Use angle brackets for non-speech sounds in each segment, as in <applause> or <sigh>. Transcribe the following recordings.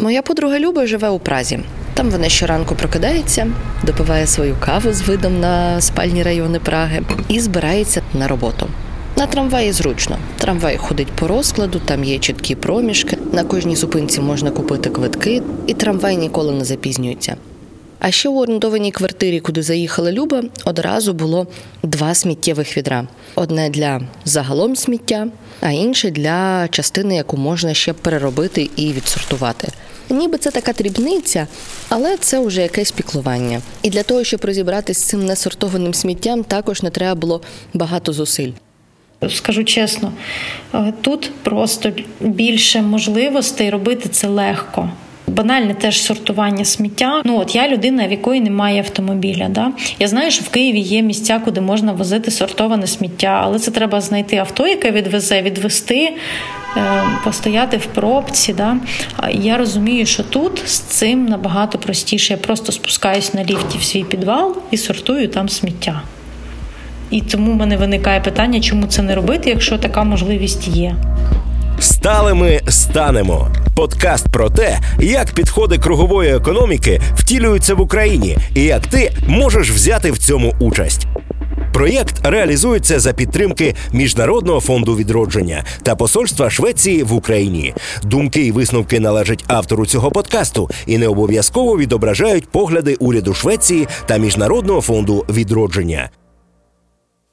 Моя подруга Люба живе у Празі. Там вона щоранку прокидається, допиває свою каву з видом на спальні райони Праги і збирається на роботу. На трамваї зручно. Трамвай ходить по розкладу, там є чіткі проміжки. На кожній зупинці можна купити квитки, і трамвай ніколи не запізнюється. А ще у орендованій квартирі, куди заїхала Люба, одразу було два сміттєвих відра: одне для загалом сміття, а інше для частини, яку можна ще переробити і відсортувати. Ніби це така дрібниця, але це вже якесь піклування. І для того, щоб розібратися з цим несортованим сміттям, також не треба було багато зусиль. Скажу чесно, тут просто більше можливостей робити це легко. Банальне теж сортування сміття. Ну от я людина, в якої немає автомобіля. Да? Я знаю, що в Києві є місця, куди можна возити сортоване сміття, але це треба знайти авто, яке відвезе, відвести, е, постояти в пробці. Да? Я розумію, що тут з цим набагато простіше. Я просто спускаюсь на ліфті в свій підвал і сортую там сміття. І тому в мене виникає питання, чому це не робити, якщо така можливість є. Сталими станемо. Подкаст про те, як підходи кругової економіки втілюються в Україні, і як ти можеш взяти в цьому участь. Проєкт реалізується за підтримки Міжнародного фонду відродження та посольства Швеції в Україні. Думки і висновки належать автору цього подкасту і не обов'язково відображають погляди уряду Швеції та Міжнародного фонду відродження.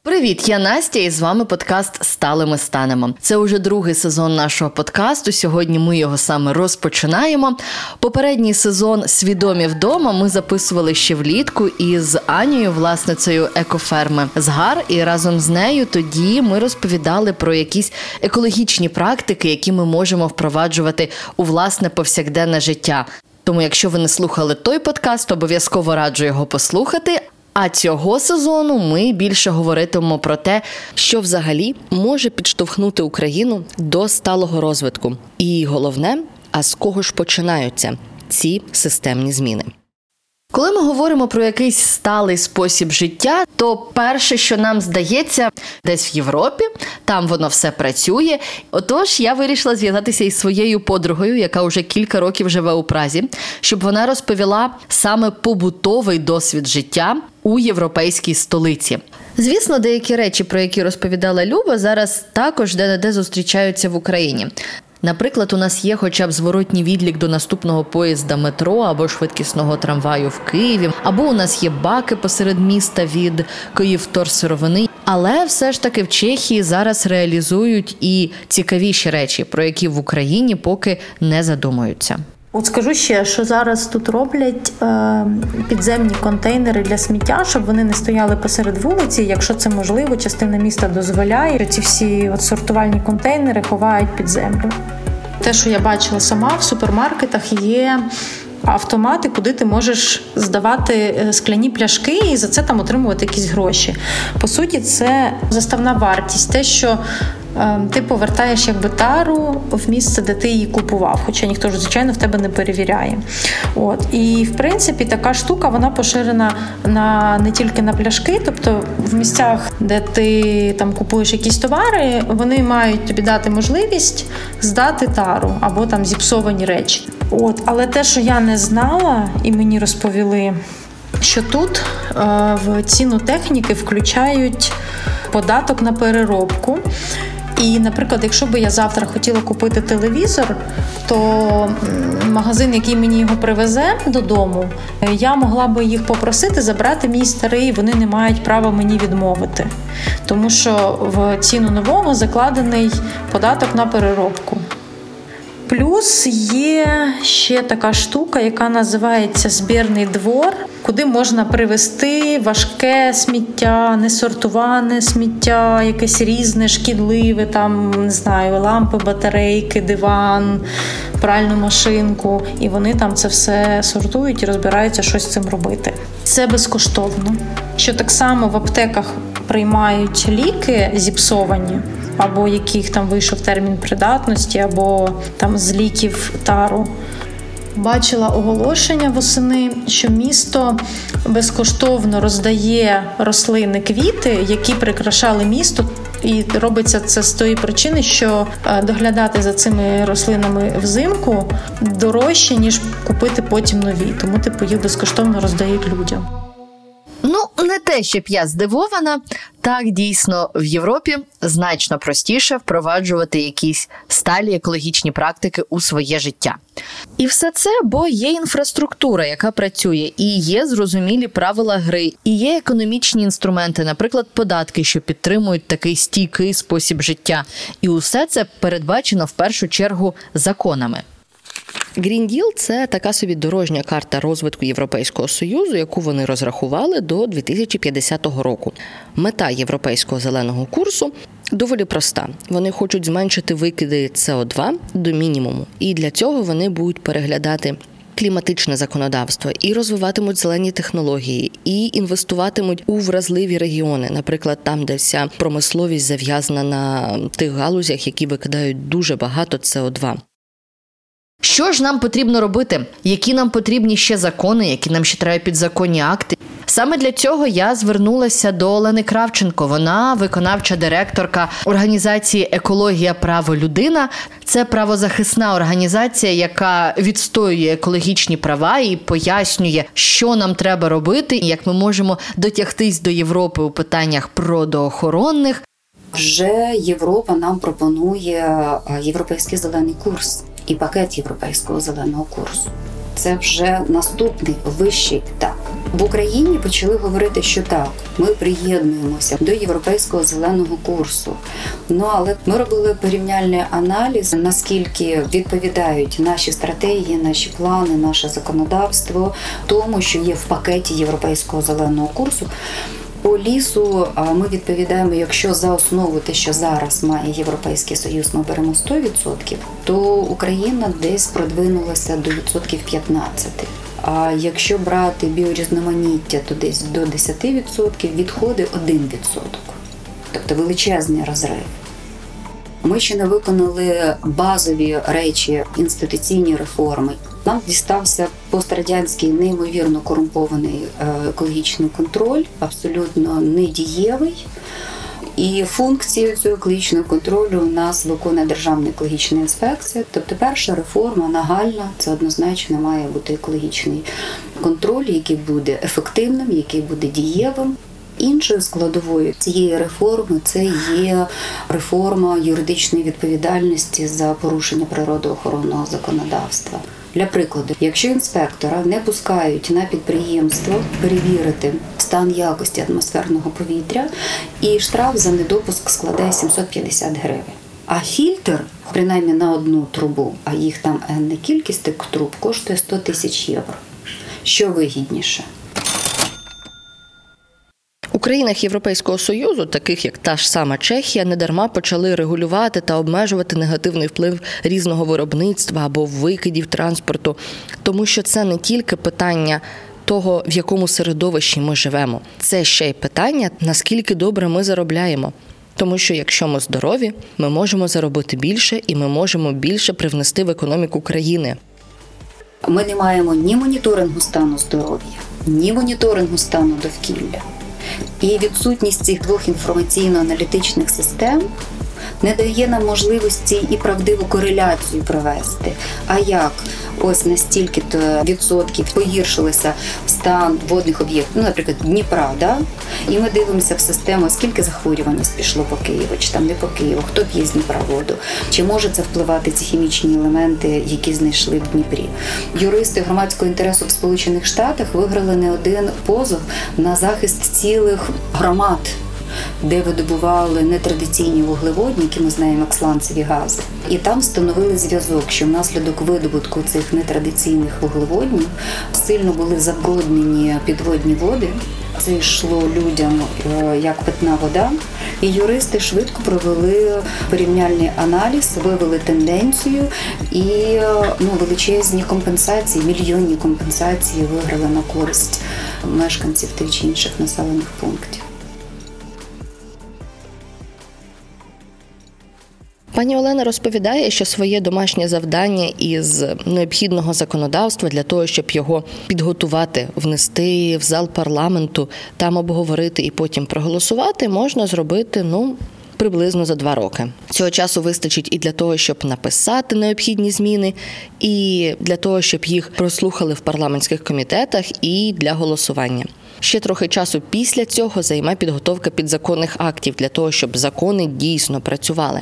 Привіт, я Настя, і з вами подкаст Стали ми станемо. Це уже другий сезон нашого подкасту. Сьогодні ми його саме розпочинаємо. Попередній сезон Свідомі вдома ми записували ще влітку із Анією, власницею екоферми Згар. І разом з нею тоді ми розповідали про якісь екологічні практики, які ми можемо впроваджувати у власне повсякденне життя. Тому, якщо ви не слухали той подкаст, обов'язково раджу його послухати. А цього сезону ми більше говоритимемо про те, що взагалі може підштовхнути Україну до сталого розвитку. І головне, а з кого ж починаються ці системні зміни. Коли ми говоримо про якийсь сталий спосіб життя, то перше, що нам здається, десь в Європі, там воно все працює. Отож, я вирішила зв'язатися із своєю подругою, яка вже кілька років живе у Празі, щоб вона розповіла саме побутовий досвід життя у європейській столиці. Звісно, деякі речі, про які розповідала Люба, зараз також де-не-де зустрічаються в Україні. Наприклад, у нас є хоча б зворотній відлік до наступного поїзда метро або швидкісного трамваю в Києві, або у нас є баки посеред міста від Київторсировини. Але все ж таки в Чехії зараз реалізують і цікавіші речі, про які в Україні поки не задумуються. От скажу ще, що зараз тут роблять е, підземні контейнери для сміття, щоб вони не стояли посеред вулиці. Якщо це можливо, частина міста дозволяє. Ці всі от сортувальні контейнери ховають під землю. Те, що я бачила сама в супермаркетах, є. Автомати, куди ти можеш здавати е, скляні пляшки і за це там отримувати якісь гроші. По суті, це заставна вартість, те, що ти повертаєш якби тару в місце, де ти її купував, хоча ніхто ж, звичайно, в тебе не перевіряє. От. І в принципі така штука вона поширена на не тільки на пляшки, тобто в місцях, де ти там купуєш якісь товари, вони мають тобі дати можливість здати тару або там зіпсовані речі. От, Але те, що я не знала, і мені розповіли, що тут е, в ціну техніки включають податок на переробку. І, наприклад, якщо би я завтра хотіла купити телевізор, то магазин, який мені його привезе додому, я могла би їх попросити забрати мій старий, вони не мають права мені відмовити. Тому що в ціну нового закладений податок на переробку. Плюс є ще така штука, яка називається збірний двор, куди можна привезти важке сміття, несортуване сміття, якесь різне, шкідливе, там не знаю, лампи, батарейки, диван, пральну машинку. І вони там це все сортують і розбираються, що з цим робити. Це безкоштовно. Що так само в аптеках приймають ліки зіпсовані або яких там вийшов термін придатності, або там з ліків тару. Бачила оголошення восени, що місто безкоштовно роздає рослини квіти, які прикрашали місто І робиться це з тої причини, що е, доглядати за цими рослинами взимку дорожче ніж купити потім нові. Тому типу їх безкоштовно роздають людям. Те, щоб я здивована. Так дійсно в Європі значно простіше впроваджувати якісь сталі екологічні практики у своє життя. І все це, бо є інфраструктура, яка працює, і є зрозумілі правила гри, і є економічні інструменти, наприклад, податки, що підтримують такий стійкий спосіб життя. І усе це передбачено в першу чергу законами. Deal – це така собі дорожня карта розвитку Європейського союзу, яку вони розрахували до 2050 року. Мета європейського зеленого курсу доволі проста. Вони хочуть зменшити викиди СО2 до мінімуму, і для цього вони будуть переглядати. Кліматичне законодавство і розвиватимуть зелені технології, і інвестуватимуть у вразливі регіони, наприклад, там, де вся промисловість зав'язана на тих галузях, які викидають дуже багато СО2. Що ж нам потрібно робити? Які нам потрібні ще закони, які нам ще треба підзаконні акти? Саме для цього я звернулася до Олени Кравченко. Вона виконавча директорка організації Екологія Право Людина. Це правозахисна організація, яка відстоює екологічні права і пояснює, що нам треба робити, і як ми можемо дотягтись до Європи у питаннях продоохоронних. Вже Європа нам пропонує європейський зелений курс і пакет європейського зеленого курсу. Це вже наступний вищий етап. В Україні почали говорити, що так, ми приєднуємося до європейського зеленого курсу. Ну але ми робили порівняльний аналіз, наскільки відповідають наші стратегії, наші плани, наше законодавство тому, що є в пакеті європейського зеленого курсу. По лісу ми відповідаємо, якщо за основу те, що зараз має Європейський Союз, ми беремо 100%, то Україна десь продвинулася до відсотків 15%. А якщо брати біорізноманіття, то десь до 10% відходи 1%. Тобто величезний розрив. Ми ще не виконали базові речі, інституційні реформи. Нам дістався пострадянський неймовірно корумпований е, екологічний контроль, абсолютно недієвий. І функцію цього екологічного контролю у нас виконує Державна екологічна інспекція. Тобто, перша реформа нагальна, це однозначно має бути екологічний контроль, який буде ефективним, який буде дієвим. Іншою складовою цієї реформи це є реформа юридичної відповідальності за порушення природоохоронного законодавства. Для прикладу, якщо інспектора не пускають на підприємство перевірити стан якості атмосферного повітря, і штраф за недопуск складає 750 гривень. А фільтр, принаймні на одну трубу, а їх там енна кількість тих труб коштує 100 тисяч євро. Що вигідніше? У країнах Європейського союзу, таких як та ж сама Чехія, недарма почали регулювати та обмежувати негативний вплив різного виробництва або викидів транспорту, тому що це не тільки питання. Того, в якому середовищі ми живемо, це ще й питання, наскільки добре ми заробляємо. Тому що якщо ми здорові, ми можемо заробити більше і ми можемо більше привнести в економіку країни. Ми не маємо ні моніторингу стану здоров'я, ні моніторингу стану довкілля. І відсутність цих двох інформаційно-аналітичних систем не дає нам можливості і правдиву кореляцію провести. А як ось настільки то відсотків погіршилося стан водних об'єктів, ну, наприклад, Дніпра, да? і ми дивимося в систему, скільки захворюваність пішло по Києву, чи там не по Києву, хто п'є з Дніпра воду, чи може це впливати ці хімічні елементи, які знайшли в Дніпрі? Юристи громадського інтересу в Сполучених Штатах виграли не один позов на захист цілих громад де видобували нетрадиційні вуглеводні, які ми знаємо як сланцеві гази, і там встановили зв'язок, що внаслідок видобутку цих нетрадиційних вуглеводнів сильно були забруднені підводні води. Це йшло людям е, як питна вода, і юристи швидко провели порівняльний аналіз, вивели тенденцію і ну величезні компенсації, мільйонні компенсації виграли на користь мешканців тих чи інших населених пунктів. Пані Олена розповідає, що своє домашнє завдання із необхідного законодавства для того, щоб його підготувати, внести в зал парламенту, там обговорити і потім проголосувати, можна зробити ну приблизно за два роки. Цього часу вистачить і для того, щоб написати необхідні зміни, і для того, щоб їх прослухали в парламентських комітетах, і для голосування. Ще трохи часу після цього займе підготовка підзаконних актів для того, щоб закони дійсно працювали.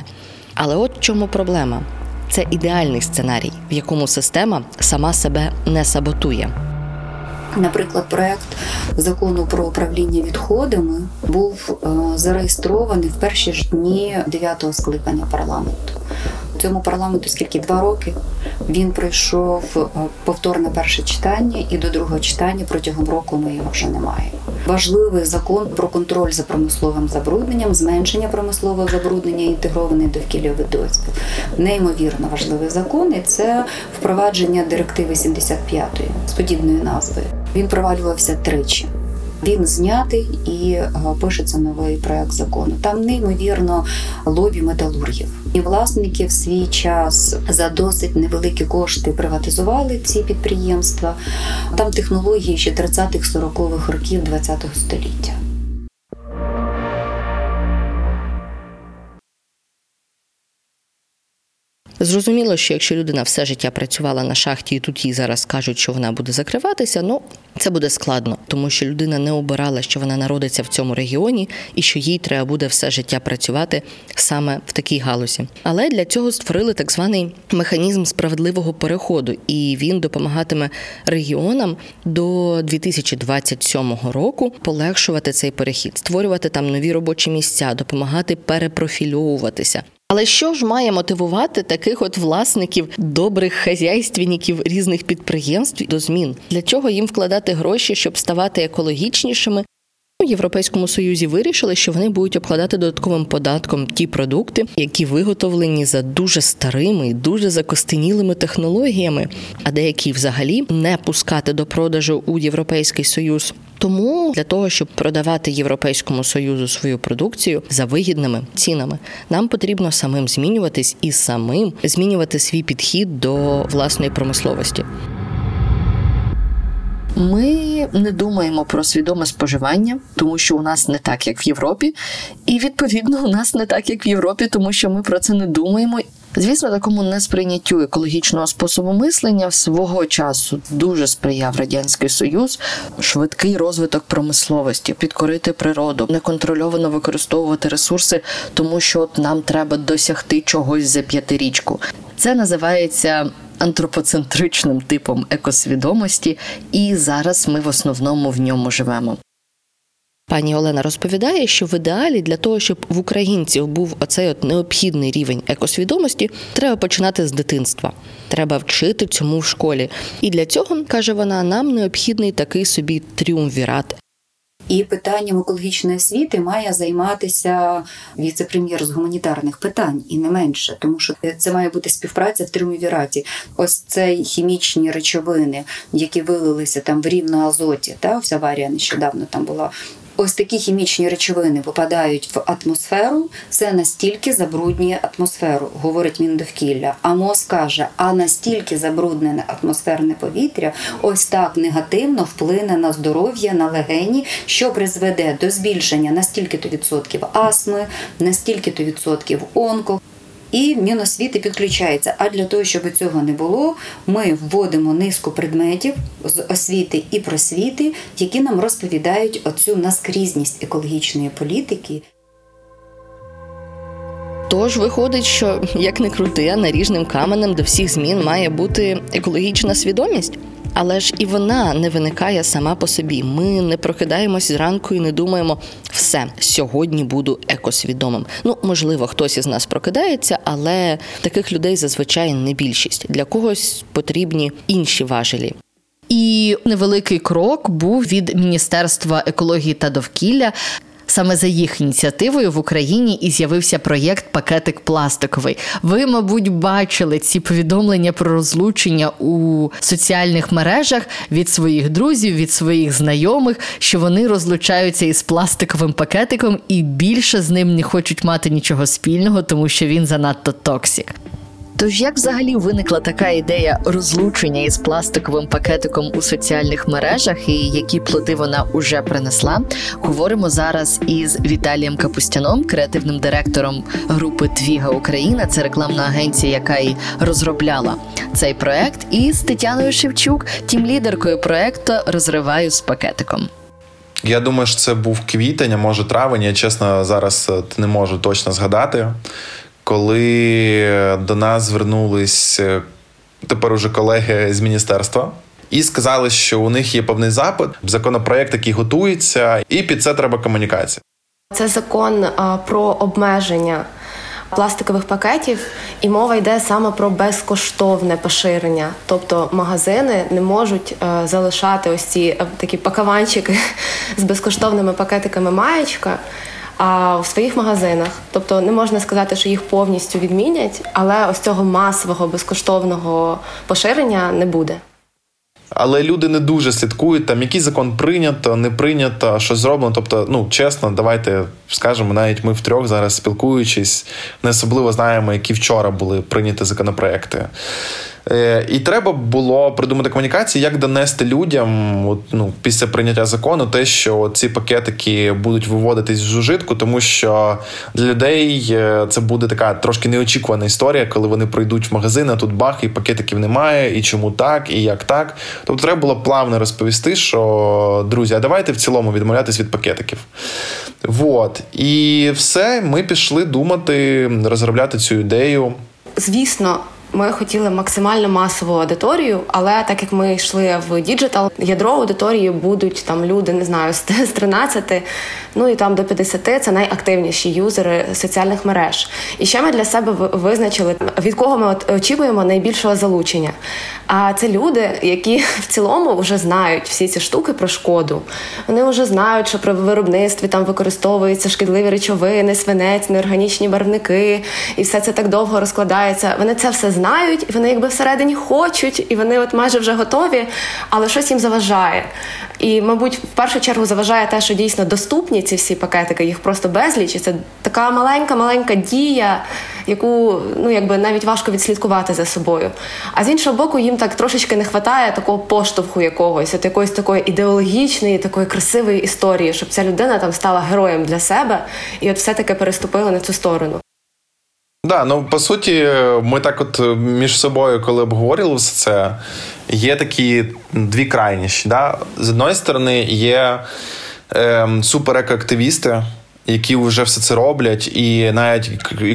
Але от в чому проблема: це ідеальний сценарій, в якому система сама себе не саботує. Наприклад, проект закону про управління відходами був е, зареєстрований в перші ж дні дев'ятого скликання парламенту. Цьому парламенту скільки два роки він пройшов е, повторне перше читання, і до другого читання протягом року ми його вже не маємо. Важливий закон про контроль за промисловим забрудненням, зменшення промислового забруднення, інтегрований довкіллєвий дозвіл. Неймовірно важливий закон, і це впровадження директиви 75-ї з подібною назвою. Він провалювався тричі. Він знятий і е, пишеться новий проект закону. Там неймовірно лобі металургів. І власники в свій час за досить невеликі кошти приватизували ці підприємства. Там технології ще 30-х, 40-х років ХХ століття. Зрозуміло, що якщо людина все життя працювала на шахті, і тут їй зараз кажуть, що вона буде закриватися, ну це буде складно, тому що людина не обирала, що вона народиться в цьому регіоні, і що їй треба буде все життя працювати саме в такій галузі. Але для цього створили так званий механізм справедливого переходу, і він допомагатиме регіонам до 2027 року полегшувати цей перехід, створювати там нові робочі місця, допомагати перепрофільовуватися. Але що ж має мотивувати таких от власників добрих хазяйственників різних підприємств до змін? Для чого їм вкладати гроші, щоб ставати екологічнішими? У Європейському Союзі вирішили, що вони будуть обкладати додатковим податком ті продукти, які виготовлені за дуже старими і дуже закостенілими технологіями, а деякі взагалі не пускати до продажу у Європейський Союз. Тому для того, щоб продавати Європейському союзу свою продукцію за вигідними цінами, нам потрібно самим змінюватись і самим змінювати свій підхід до власної промисловості. Ми не думаємо про свідоме споживання, тому що у нас не так, як в Європі, і відповідно у нас не так, як в Європі, тому що ми про це не думаємо. Звісно, такому несприйняттю екологічного способу мислення свого часу дуже сприяв радянський союз, швидкий розвиток промисловості, підкорити природу, неконтрольовано використовувати ресурси, тому що от нам треба досягти чогось за п'ятирічку. Це називається антропоцентричним типом екосвідомості, і зараз ми в основному в ньому живемо. Пані Олена розповідає, що в ідеалі для того, щоб в українців був оцей от необхідний рівень екосвідомості, треба починати з дитинства. Треба вчити цьому в школі. І для цього каже вона: нам необхідний такий собі тріумвірат і питанням екологічної освіти має займатися віце-прем'єр з гуманітарних питань і не менше, тому що це має бути співпраця в триумвіраті. Ось це хімічні речовини, які вилилися там в рівно азоті. Та ось аварія нещодавно там була ось такі хімічні речовини попадають в атмосферу, це настільки забруднює атмосферу, говорить Міндовкілля. А МОЗ каже, а настільки забруднене атмосферне повітря, ось так негативно вплине на здоров'я, на легені, що призведе до збільшення на стільки-то відсотків астми, на стільки-то відсотків онко і Міносвіти підключається. А для того, щоб цього не було, ми вводимо низку предметів з освіти і просвіти, які нам розповідають оцю наскрізність екологічної політики. Тож виходить, що як не крути, наріжним каменем до всіх змін має бути екологічна свідомість. Але ж і вона не виникає сама по собі. Ми не прокидаємось зранку і не думаємо, все сьогодні буду екосвідомим. Ну можливо, хтось із нас прокидається, але таких людей зазвичай не більшість. Для когось потрібні інші важелі. І невеликий крок був від Міністерства екології та довкілля Саме за їх ініціативою в Україні і з'явився проєкт Пакетик пластиковий. Ви, мабуть, бачили ці повідомлення про розлучення у соціальних мережах від своїх друзів, від своїх знайомих, що вони розлучаються із пластиковим пакетиком і більше з ним не хочуть мати нічого спільного, тому що він занадто токсик. Тож як взагалі виникла така ідея розлучення із пластиковим пакетиком у соціальних мережах і які плоди вона уже принесла? Говоримо зараз із Віталієм Капустяном, креативним директором групи Твіга Україна. Це рекламна агенція, яка і розробляла цей проект, і з Тетяною Шевчук, тім лідеркою проекту Розриваю з пакетиком. Я думаю, що це був квітень, а може травень. Я чесно зараз е, не можу точно згадати коли до нас звернулись е, тепер уже колеги з міністерства. І сказали, що у них є певний запит, законопроект, який готується, і під це треба комунікація. Це закон а, про обмеження пластикових пакетів, і мова йде саме про безкоштовне поширення. Тобто магазини не можуть е, залишати ось ці е, такі пакаванчики <laughs> з безкоштовними пакетиками маєчка а в своїх магазинах. Тобто не можна сказати, що їх повністю відмінять, але ось цього масового безкоштовного поширення не буде. Але люди не дуже слідкують там, який закон прийнято, не прийнято, що зроблено. Тобто, ну чесно, давайте скажемо, навіть ми втрьох зараз спілкуючись, не особливо знаємо, які вчора були прийняті законопроекти. Е, і треба було придумати комунікації, як донести людям от, ну, після прийняття закону те, що ці пакетики будуть виводитись з ужитку, тому що для людей е, це буде така трошки неочікувана історія, коли вони прийдуть в магазин, а тут бах, і пакетиків немає, і чому так, і як так. Тобто треба було плавно розповісти, що друзі, а давайте в цілому відмовлятись від пакетиків. Вот. І все, ми пішли думати, розробляти цю ідею. Звісно, ми хотіли максимально масову аудиторію, але так як ми йшли в діджитал, ядро аудиторії будуть там люди, не знаю, з 13, ну і там до 50 це найактивніші юзери соціальних мереж. І ще ми для себе визначили, від кого ми очікуємо найбільшого залучення. А це люди, які <laughs> в цілому вже знають всі ці штуки про шкоду. Вони вже знають, що при виробництві там використовуються шкідливі речовини, свинець, неорганічні барвники, і все це так довго розкладається. Вони це все знають, і вони якби всередині хочуть, і вони от майже вже готові, але щось їм заважає. І, мабуть, в першу чергу заважає те, що дійсно доступні ці всі пакетики, їх просто безліч. І Це така маленька-маленька дія, яку ну якби навіть важко відслідкувати за собою. А з іншого боку, їм так трошечки не вистачає такого поштовху якогось, от якоїсь такої ідеологічної, такої красивої історії, щоб ця людина там стала героєм для себе і от все-таки переступила на цю сторону. Да, ну по суті, ми так, от між собою, коли обговорювали все це, є такі дві крайніші. Да? З одної сторони, є е, суперекоактивісти, які вже все це роблять, і навіть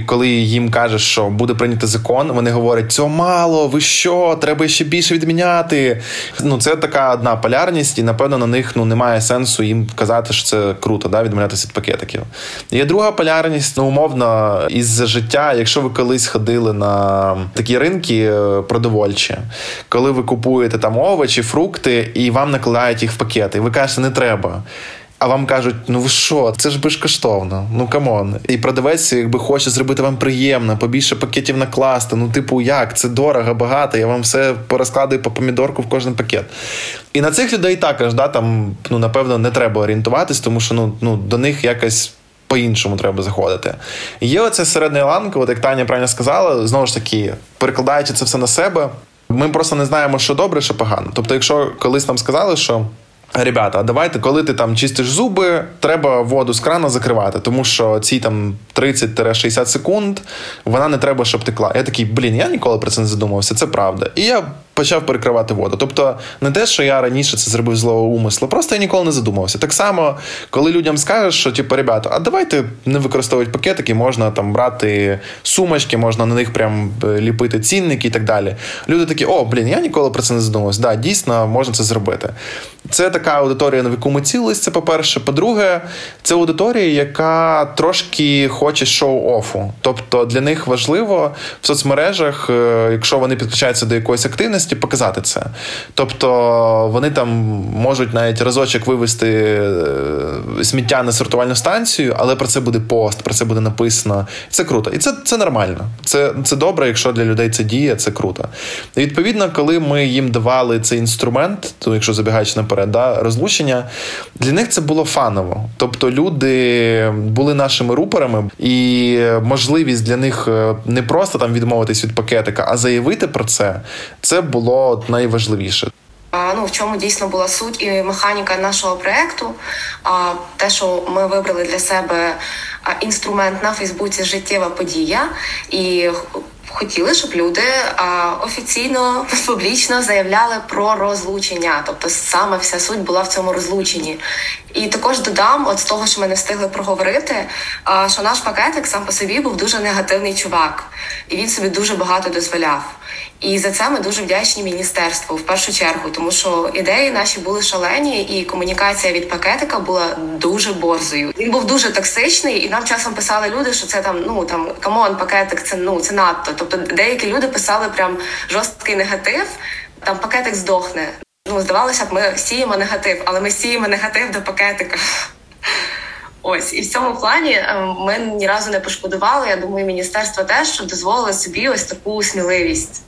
коли їм кажеш, що буде прийнятий закон, вони говорять, цього мало, ви що, треба ще більше відміняти. Ну це така одна полярність, і напевно на них ну немає сенсу їм казати, що це круто, да, відмовлятися від пакетиків. Є друга полярність, ну умовно, із життя, якщо ви колись ходили на такі ринки е, продовольчі, коли ви купуєте там овочі, фрукти, і вам накладають їх в пакети, і ви кажете, не треба. А вам кажуть, ну ви що, це ж безкоштовно, ну come on. І продавець, якби хоче зробити вам приємно, побільше пакетів накласти. Ну, типу, як? Це дорого, багато, я вам все порозкладаю по помідорку в кожен пакет. І на цих людей також, да, там, ну, напевно, не треба орієнтуватись, тому що ну, ну, до них якось. По-іншому треба заходити. Є оця середня ланка, от як Таня правильно сказала, знову ж таки, перекладаючи це все на себе, ми просто не знаємо, що добре, що погано. Тобто, якщо колись нам сказали, що Ребята, давайте, коли ти там чистиш зуби, треба воду з крана закривати, тому що ці там 30-60 секунд вона не треба, щоб текла. Я такий, блін, я ніколи про це не задумувався, це правда. І я почав перекривати воду. Тобто, не те, що я раніше це зробив злого умислу, просто я ніколи не задумався. Так само, коли людям скажеш, що типу, ребята, а давайте не використовувати пакетики, можна там брати сумочки, можна на них прям е, ліпити цінники і так далі. Люди такі, о, блін, я ніколи про це не задумався. Да, дійсно, можна це зробити. Це така аудиторія, на яку ми цілились, це по-перше. По-друге, це аудиторія, яка трошки хоче шоу-оффу. Тобто для них важливо в соцмережах, е, якщо вони підключаються до якоїсь активності, відповідальності показати це. Тобто вони там можуть навіть разочок вивести е, сміття на сортувальну станцію, але про це буде пост, про це буде написано. Це круто. І це це нормально. Це це добре, якщо для людей це діє, це круто. І відповідно, коли ми їм давали цей інструмент, то якщо забігаючи наперед, да, розлучення, для них це було фаново. Тобто люди були нашими рупорами, і можливість для них е, не просто там відмовитись від пакетика, а заявити про це, це було найважливіше. Ну, в чому дійсно була суть і механіка нашого проекту. А те, що ми вибрали для себе інструмент на Фейсбуці Життєва подія, і хотіли, щоб люди а, офіційно <laughs> публічно заявляли про розлучення. Тобто саме вся суть була в цьому розлученні. І також додам, от з того, що ми не встигли проговорити, а, що наш пакетик сам по собі був дуже негативний чувак, і він собі дуже багато дозволяв. І за це ми дуже вдячні міністерству в першу чергу, тому що ідеї наші були шалені, і комунікація від пакетика була дуже борзою. Він був дуже токсичний, і нам часом писали люди, що це там ну там come on, пакетик, це ну це надто. Тобто деякі люди писали прям жорсткий негатив. Там пакетик здохне. Ну здавалося б, ми сіємо негатив, але ми сіємо негатив до пакетика. Ось і в цьому плані ем, ми ні разу не пошкодували. Я думаю, міністерство теж що дозволило собі ось таку сміливість.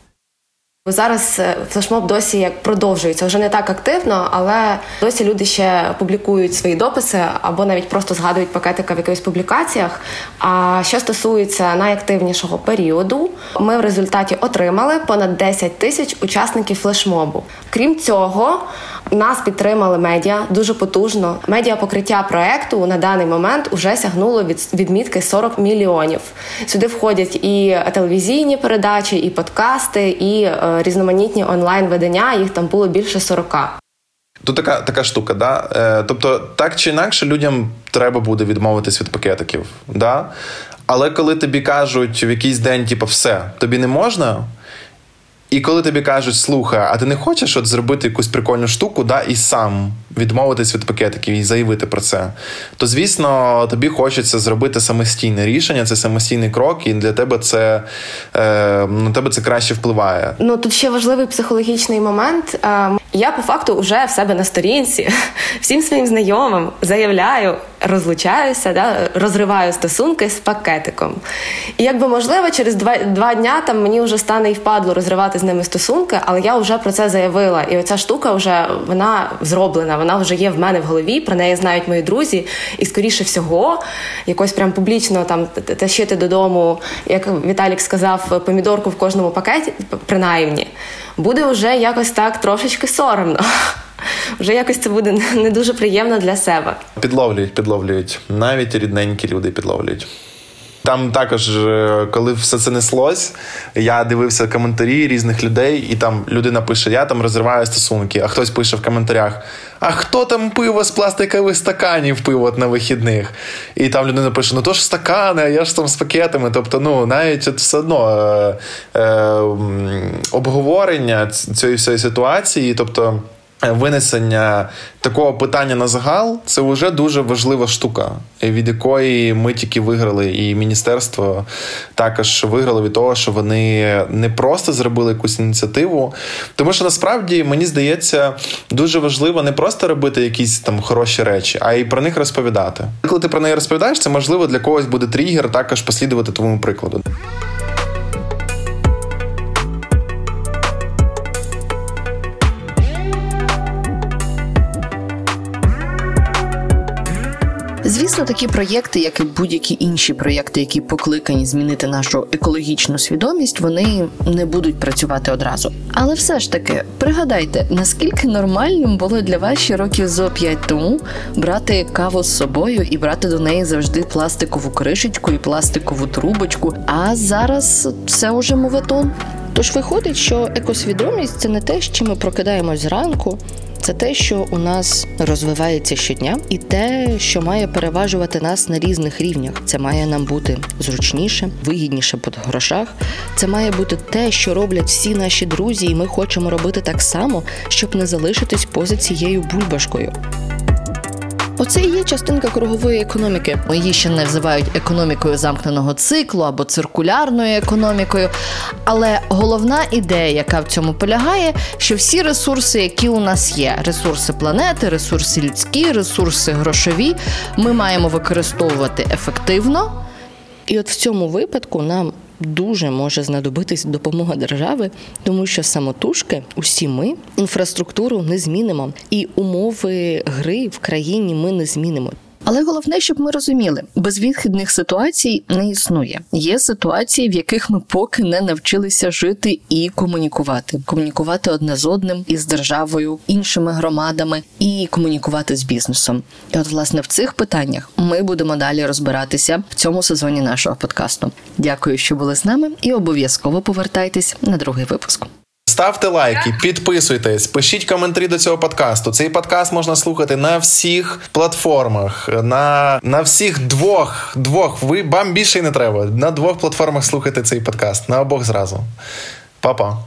Зараз е, флешмоб досі як продовжується вже не так активно, але досі люди ще публікують свої дописи або навіть просто згадують пакетика в якихось публікаціях. А що стосується найактивнішого періоду, ми в результаті отримали понад 10 тисяч учасників флешмобу. Крім цього, нас підтримали медіа дуже потужно. Медіа покриття проекту на даний момент уже сягнуло від відмітки 40 мільйонів. Сюди входять і телевізійні передачі, і подкасти, і е, різноманітні онлайн-видання. Їх там було більше 40. Тут така така штука, да? Е, тобто, так чи інакше, людям треба буде відмовитись від пакетиків. Да? Але коли тобі кажуть в якийсь день, типу, все, тобі не можна. І коли тобі кажуть, слухай, а ти не хочеш от зробити якусь прикольну штуку, да, і сам відмовитись від пакетиків і заявити про це, то звісно тобі хочеться зробити самостійне рішення, це самостійний крок, і для тебе це е, на тебе це краще впливає. Ну тут ще важливий психологічний момент. Ем, я по факту вже в себе на сторінці <laughs> всім своїм знайомим заявляю, розлучаюся, да, розриваю стосунки з пакетиком. І якби можливо, через два два дня там мені вже стане і впадло розривати з ними стосунки, але я вже про це заявила. І оця штука вже вона зроблена, вона вже є в мене в голові. Про неї знають мої друзі. І скоріше всього, якось прям публічно там тащити додому, як Віталік сказав, помідорку в кожному пакеті, принаймні, буде вже якось так трошечки соромно. <laughs> Вже якось це буде не дуже приємно для себе. Підловлюють, підловлюють. Навіть рідненькі люди підловлюють. Там також, е, коли все це неслось, я дивився коментарі різних людей, і там людина пише: Я там розриваю стосунки, а хтось пише в коментарях: А хто там пиво з пластикових стаканів пиво от на вихідних? І там людина пише: Ну то ж стакани, а я ж там з пакетами. Тобто, ну навіть все одно е, е, обговорення цієї всієї ситуації, тобто винесення такого питання на загал це вже дуже важлива штука, від якої ми тільки виграли, і міністерство також виграло від того, що вони не просто зробили якусь ініціативу, тому що насправді мені здається дуже важливо не просто робити якісь там хороші речі, а й про них розповідати. Коли ти про неї розповідаєш, це можливо для когось буде тригер також послідувати твоєму прикладу. Звісно, такі проєкти, як і будь-які інші проєкти, які покликані змінити нашу екологічну свідомість, вони не будуть працювати одразу. Але все ж таки, пригадайте, наскільки нормальним було для вас ще років зо п'ять тому брати каву з собою і брати до неї завжди пластикову кришечку і пластикову трубочку. А зараз це уже моветон. Тож виходить, що екосвідомість це не те, з чим ми прокидаємось зранку. Це те, що у нас розвивається щодня, і те, що має переважувати нас на різних рівнях. Це має нам бути зручніше, вигідніше по грошах. Це має бути те, що роблять всі наші друзі, і ми хочемо робити так само, щоб не залишитись поза цією бульбашкою. Оце і є частинка кругової економіки. Її ще не називають економікою замкненого циклу або циркулярною економікою. Але головна ідея, яка в цьому полягає, що всі ресурси, які у нас є, ресурси планети, ресурси людські, ресурси грошові, ми маємо використовувати ефективно. І от в цьому випадку нам дуже може знадобитись допомога держави, тому що самотужки усі ми інфраструктуру не змінимо, і умови гри в країні ми не змінимо. Але головне, щоб ми розуміли, безвідхідних ситуацій не існує. Є ситуації, в яких ми поки не навчилися жити і комунікувати, комунікувати одне з одним із державою, іншими громадами і комунікувати з бізнесом. І от, власне, в цих питаннях ми будемо далі розбиратися в цьому сезоні нашого подкасту. Дякую, що були з нами, і обов'язково повертайтесь на другий випуск. Ставте лайки, підписуйтесь, пишіть коментарі до цього подкасту. Цей подкаст можна слухати на всіх платформах, на на всіх двох двох. Ви вам більше й не треба. На двох платформах слухайте цей подкаст. На обох зразу. Па-па.